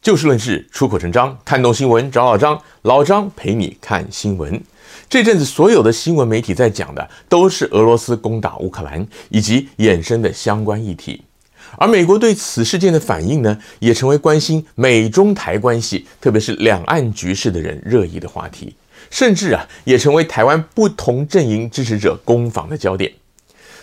就事论事，出口成章，看懂新闻找老张，老张陪你看新闻。这阵子所有的新闻媒体在讲的都是俄罗斯攻打乌克兰以及衍生的相关议题，而美国对此事件的反应呢，也成为关心美中台关系，特别是两岸局势的人热议的话题，甚至啊，也成为台湾不同阵营支持者攻防的焦点。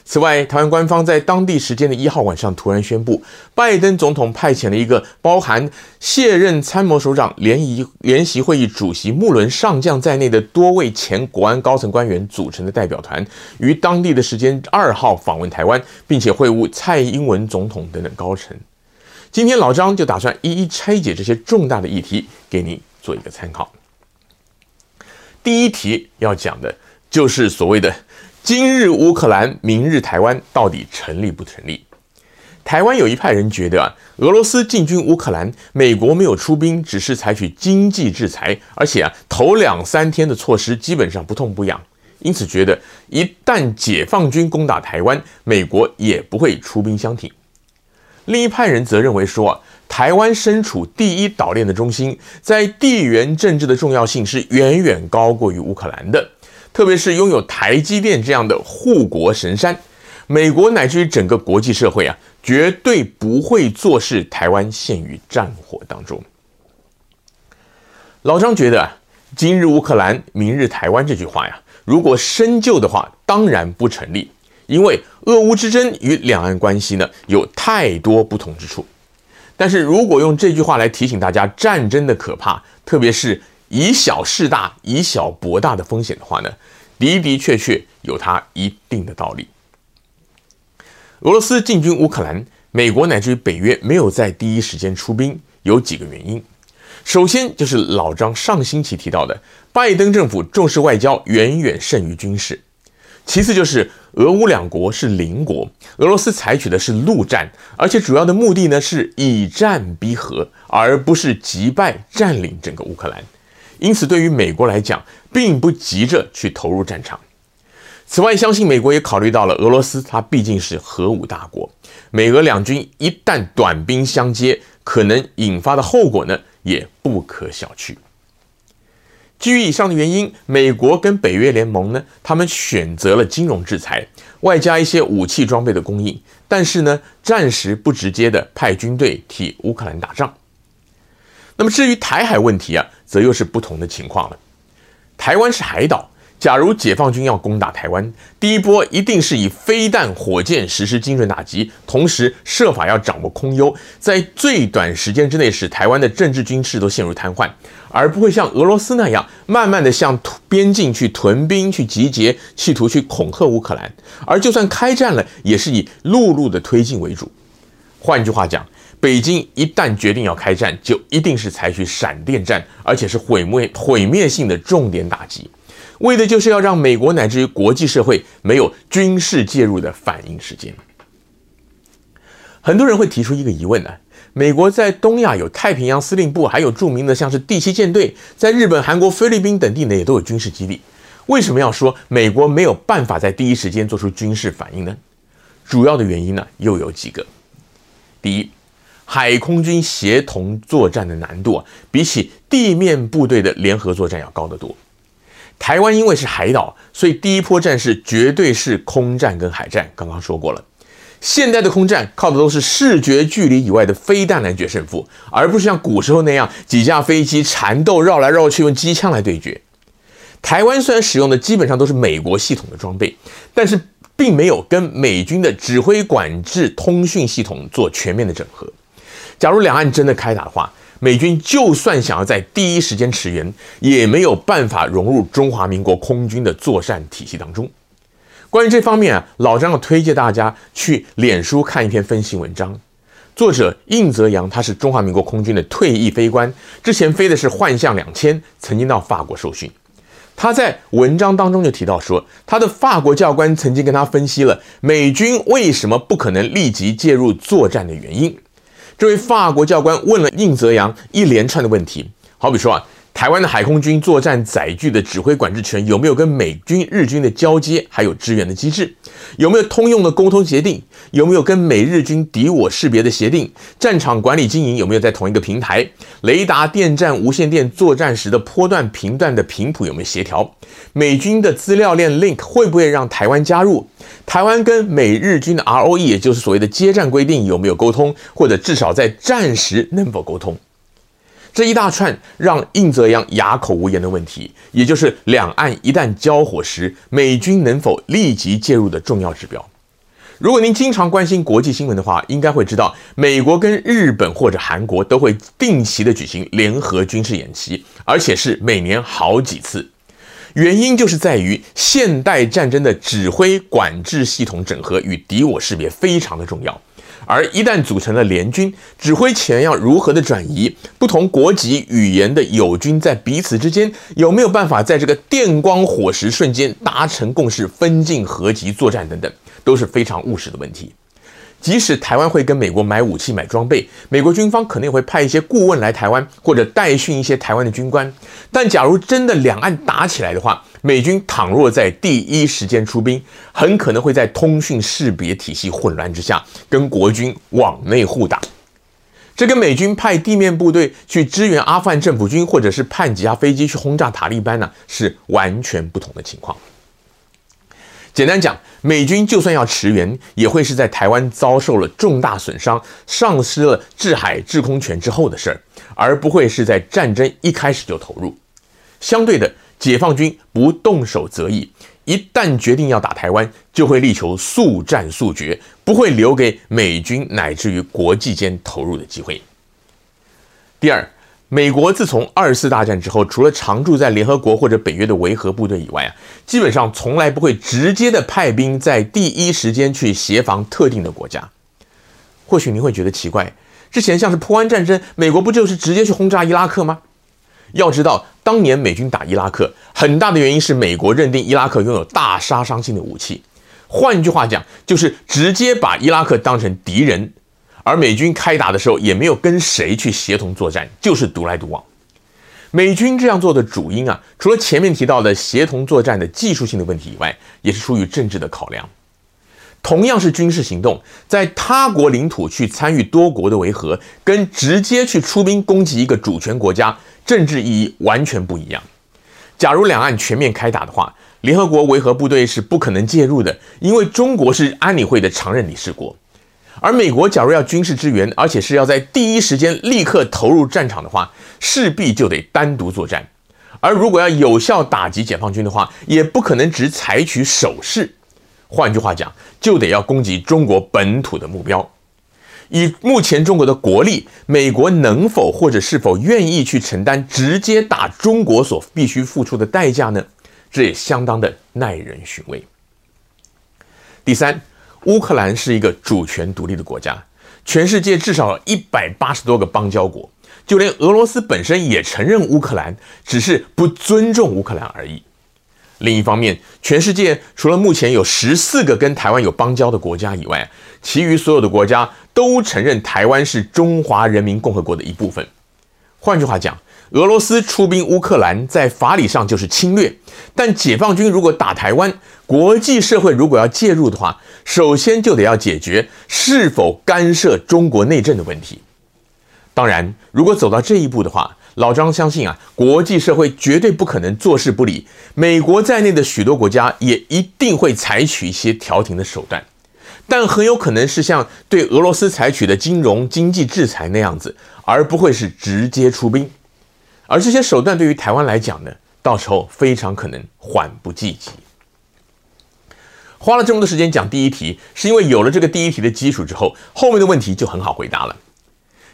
此外，台湾官方在当地时间的一号晚上突然宣布，拜登总统派遣了一个包含卸任参谋首长联谊联席会议主席穆伦上将在内的多位前国安高层官员组成的代表团，于当地的时间二号访问台湾，并且会晤蔡英文总统等等高层。今天老张就打算一一拆解这些重大的议题，给你做一个参考。第一题要讲的就是所谓的。今日乌克兰，明日台湾，到底成立不成立？台湾有一派人觉得啊，俄罗斯进军乌克兰，美国没有出兵，只是采取经济制裁，而且啊，头两三天的措施基本上不痛不痒，因此觉得一旦解放军攻打台湾，美国也不会出兵相挺。另一派人则认为说啊，台湾身处第一岛链的中心，在地缘政治的重要性是远远高过于乌克兰的。特别是拥有台积电这样的护国神山，美国乃至于整个国际社会啊，绝对不会坐视台湾陷于战火当中。老张觉得啊，今日乌克兰，明日台湾这句话呀，如果深究的话，当然不成立，因为俄乌之争与两岸关系呢，有太多不同之处。但是如果用这句话来提醒大家战争的可怕，特别是。以小事大，以小博大的风险的话呢，的的确确有它一定的道理。俄罗斯进军乌克兰，美国乃至于北约没有在第一时间出兵，有几个原因。首先就是老张上星期提到的，拜登政府重视外交远远胜于军事。其次就是俄乌两国是邻国，俄罗斯采取的是陆战，而且主要的目的呢是以战逼和，而不是击败占领整个乌克兰。因此，对于美国来讲，并不急着去投入战场。此外，相信美国也考虑到了俄罗斯，它毕竟是核武大国，美俄两军一旦短兵相接，可能引发的后果呢，也不可小觑。基于以上的原因，美国跟北约联盟呢，他们选择了金融制裁，外加一些武器装备的供应，但是呢，暂时不直接的派军队替乌克兰打仗。那么至于台海问题啊，则又是不同的情况了。台湾是海岛，假如解放军要攻打台湾，第一波一定是以飞弹、火箭实施精准打击，同时设法要掌握空优，在最短时间之内使台湾的政治军事都陷入瘫痪，而不会像俄罗斯那样慢慢的向边境去屯兵、去集结，企图去恐吓乌克兰。而就算开战了，也是以陆路的推进为主。换句话讲。北京一旦决定要开战，就一定是采取闪电战，而且是毁灭毁灭性的重点打击，为的就是要让美国乃至于国际社会没有军事介入的反应时间。很多人会提出一个疑问呢：美国在东亚有太平洋司令部，还有著名的像是第七舰队，在日本、韩国、菲律宾等地呢也都有军事基地，为什么要说美国没有办法在第一时间做出军事反应呢？主要的原因呢又有几个，第一。海空军协同作战的难度啊，比起地面部队的联合作战要高得多。台湾因为是海岛，所以第一波战事绝对是空战跟海战。刚刚说过了，现代的空战靠的都是视觉距离以外的飞弹来决胜负，而不是像古时候那样几架飞机缠斗绕来绕去用机枪来对决。台湾虽然使用的基本上都是美国系统的装备，但是并没有跟美军的指挥管制通讯系统做全面的整合。假如两岸真的开打的话，美军就算想要在第一时间驰援，也没有办法融入中华民国空军的作战体系当中。关于这方面啊，老张要推荐大家去脸书看一篇分析文章。作者应泽阳，他是中华民国空军的退役飞官，之前飞的是幻象两千，曾经到法国受训。他在文章当中就提到说，他的法国教官曾经跟他分析了美军为什么不可能立即介入作战的原因。这位法国教官问了应泽洋一连串的问题，好比说啊，台湾的海空军作战载具的指挥管制权有没有跟美军、日军的交接，还有支援的机制？有没有通用的沟通协定？有没有跟美日军敌我识别的协定？战场管理经营有没有在同一个平台？雷达、电站、无线电作战时的波段频段的频谱有没有协调？美军的资料链 Link 会不会让台湾加入？台湾跟美日军的 ROE，也就是所谓的接战规定有没有沟通？或者至少在战时能否沟通？这一大串让应泽洋哑口无言的问题，也就是两岸一旦交火时，美军能否立即介入的重要指标。如果您经常关心国际新闻的话，应该会知道，美国跟日本或者韩国都会定期的举行联合军事演习，而且是每年好几次。原因就是在于现代战争的指挥管制系统整合与敌我识别非常的重要。而一旦组成了联军，指挥权要如何的转移？不同国籍、语言的友军在彼此之间有没有办法在这个电光火石瞬间达成共识、分进合击作战等等，都是非常务实的问题。即使台湾会跟美国买武器、买装备，美国军方可能也会派一些顾问来台湾，或者代训一些台湾的军官。但假如真的两岸打起来的话，美军倘若在第一时间出兵，很可能会在通讯识别体系混乱之下，跟国军往内互打。这跟美军派地面部队去支援阿富汗政府军，或者是派几架飞机去轰炸塔利班呢，是完全不同的情况。简单讲，美军就算要驰援，也会是在台湾遭受了重大损伤、丧失了制海制空权之后的事儿，而不会是在战争一开始就投入。相对的，解放军不动手则已，一旦决定要打台湾，就会力求速战速决，不会留给美军乃至于国际间投入的机会。第二。美国自从二次大战之后，除了常驻在联合国或者北约的维和部队以外啊，基本上从来不会直接的派兵在第一时间去协防特定的国家。或许您会觉得奇怪，之前像是波湾战争，美国不就是直接去轰炸伊拉克吗？要知道，当年美军打伊拉克，很大的原因是美国认定伊拉克拥有大杀伤性的武器，换句话讲，就是直接把伊拉克当成敌人。而美军开打的时候也没有跟谁去协同作战，就是独来独往。美军这样做的主因啊，除了前面提到的协同作战的技术性的问题以外，也是出于政治的考量。同样是军事行动，在他国领土去参与多国的维和，跟直接去出兵攻击一个主权国家，政治意义完全不一样。假如两岸全面开打的话，联合国维和部队是不可能介入的，因为中国是安理会的常任理事国。而美国假如要军事支援，而且是要在第一时间立刻投入战场的话，势必就得单独作战。而如果要有效打击解放军的话，也不可能只采取守势。换句话讲，就得要攻击中国本土的目标。以目前中国的国力，美国能否或者是否愿意去承担直接打中国所必须付出的代价呢？这也相当的耐人寻味。第三。乌克兰是一个主权独立的国家，全世界至少一百八十多个邦交国，就连俄罗斯本身也承认乌克兰，只是不尊重乌克兰而已。另一方面，全世界除了目前有十四个跟台湾有邦交的国家以外，其余所有的国家都承认台湾是中华人民共和国的一部分。换句话讲，俄罗斯出兵乌克兰，在法理上就是侵略。但解放军如果打台湾，国际社会如果要介入的话，首先就得要解决是否干涉中国内政的问题。当然，如果走到这一步的话，老张相信啊，国际社会绝对不可能坐视不理。美国在内的许多国家也一定会采取一些调停的手段，但很有可能是像对俄罗斯采取的金融经济制裁那样子，而不会是直接出兵。而这些手段对于台湾来讲呢，到时候非常可能缓不济急。花了这么多时间讲第一题，是因为有了这个第一题的基础之后，后面的问题就很好回答了。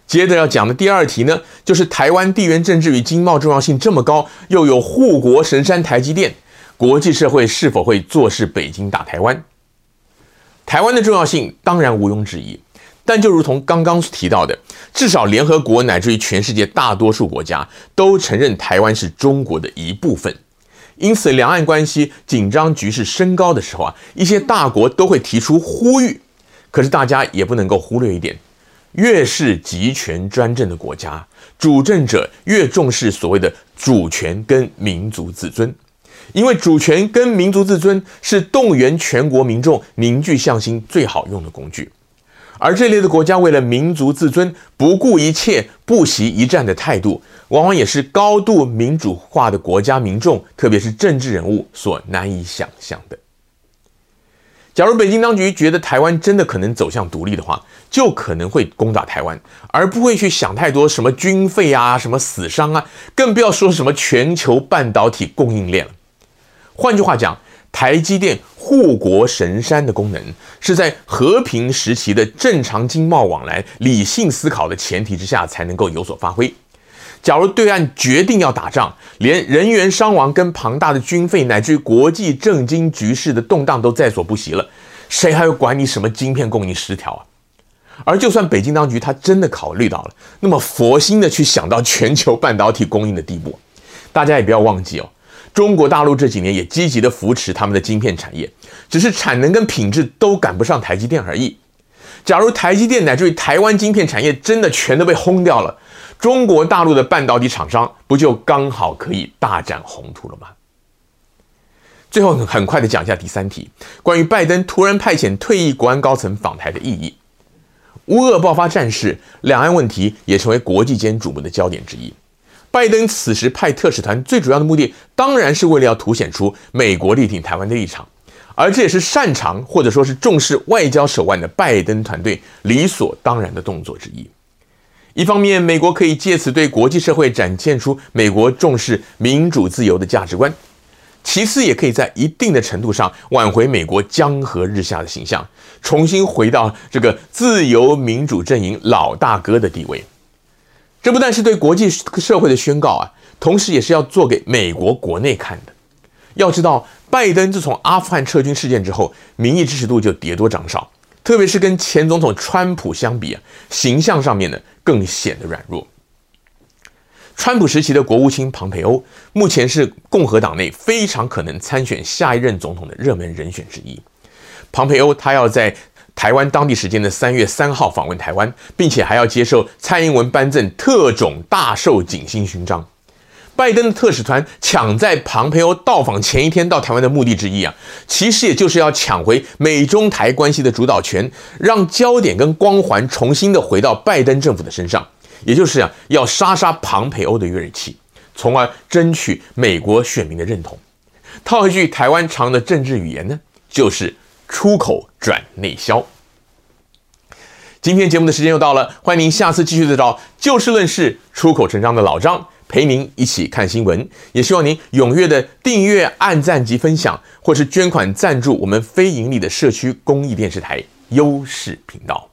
接着要讲的第二题呢，就是台湾地缘政治与经贸重要性这么高，又有护国神山台积电，国际社会是否会坐视北京打台湾？台湾的重要性当然毋庸置疑。但就如同刚刚提到的，至少联合国乃至于全世界大多数国家都承认台湾是中国的一部分，因此两岸关系紧张局势升高的时候啊，一些大国都会提出呼吁。可是大家也不能够忽略一点，越是集权专政的国家，主政者越重视所谓的主权跟民族自尊，因为主权跟民族自尊是动员全国民众凝聚向心最好用的工具。而这类的国家为了民族自尊，不顾一切、不惜一战的态度，往往也是高度民主化的国家民众，特别是政治人物所难以想象的。假如北京当局觉得台湾真的可能走向独立的话，就可能会攻打台湾，而不会去想太多什么军费啊、什么死伤啊，更不要说什么全球半导体供应链了。换句话讲，台积电护国神山的功能，是在和平时期的正常经贸往来、理性思考的前提之下才能够有所发挥。假如对岸决定要打仗，连人员伤亡跟庞大的军费，乃至于国际政经局势的动荡都在所不惜了，谁还会管你什么晶片供应失调啊？而就算北京当局他真的考虑到了，那么佛心的去想到全球半导体供应的地步，大家也不要忘记哦。中国大陆这几年也积极的扶持他们的晶片产业，只是产能跟品质都赶不上台积电而已。假如台积电乃至于台湾晶片产业真的全都被轰掉了，中国大陆的半导体厂商不就刚好可以大展宏图了吗？最后很快的讲一下第三题，关于拜登突然派遣退役国安高层访台的意义。乌俄爆发战事，两岸问题也成为国际间瞩目的焦点之一。拜登此时派特使团最主要的目的，当然是为了要凸显出美国力挺台湾的立场，而这也是擅长或者说是重视外交手腕的拜登团队理所当然的动作之一。一方面，美国可以借此对国际社会展现出美国重视民主自由的价值观；其次，也可以在一定的程度上挽回美国江河日下的形象，重新回到这个自由民主阵营老大哥的地位。这不但是对国际社会的宣告啊，同时也是要做给美国国内看的。要知道，拜登自从阿富汗撤军事件之后，民意支持度就跌多涨少，特别是跟前总统川普相比啊，形象上面呢更显得软弱。川普时期的国务卿庞培欧，目前是共和党内非常可能参选下一任总统的热门人选之一。庞培欧他要在台湾当地时间的三月三号访问台湾，并且还要接受蔡英文颁赠特种大綬景星勋章。拜登的特使团抢在庞培欧到访前一天到台湾的目的之一啊，其实也就是要抢回美中台关系的主导权，让焦点跟光环重新的回到拜登政府的身上，也就是啊，要杀杀庞培欧的锐气，从而争取美国选民的认同。套一句台湾常的政治语言呢，就是。出口转内销。今天节目的时间又到了，欢迎您下次继续的找就事论事、出口成章的老张陪您一起看新闻。也希望您踊跃的订阅、按赞及分享，或是捐款赞助我们非盈利的社区公益电视台优势频道。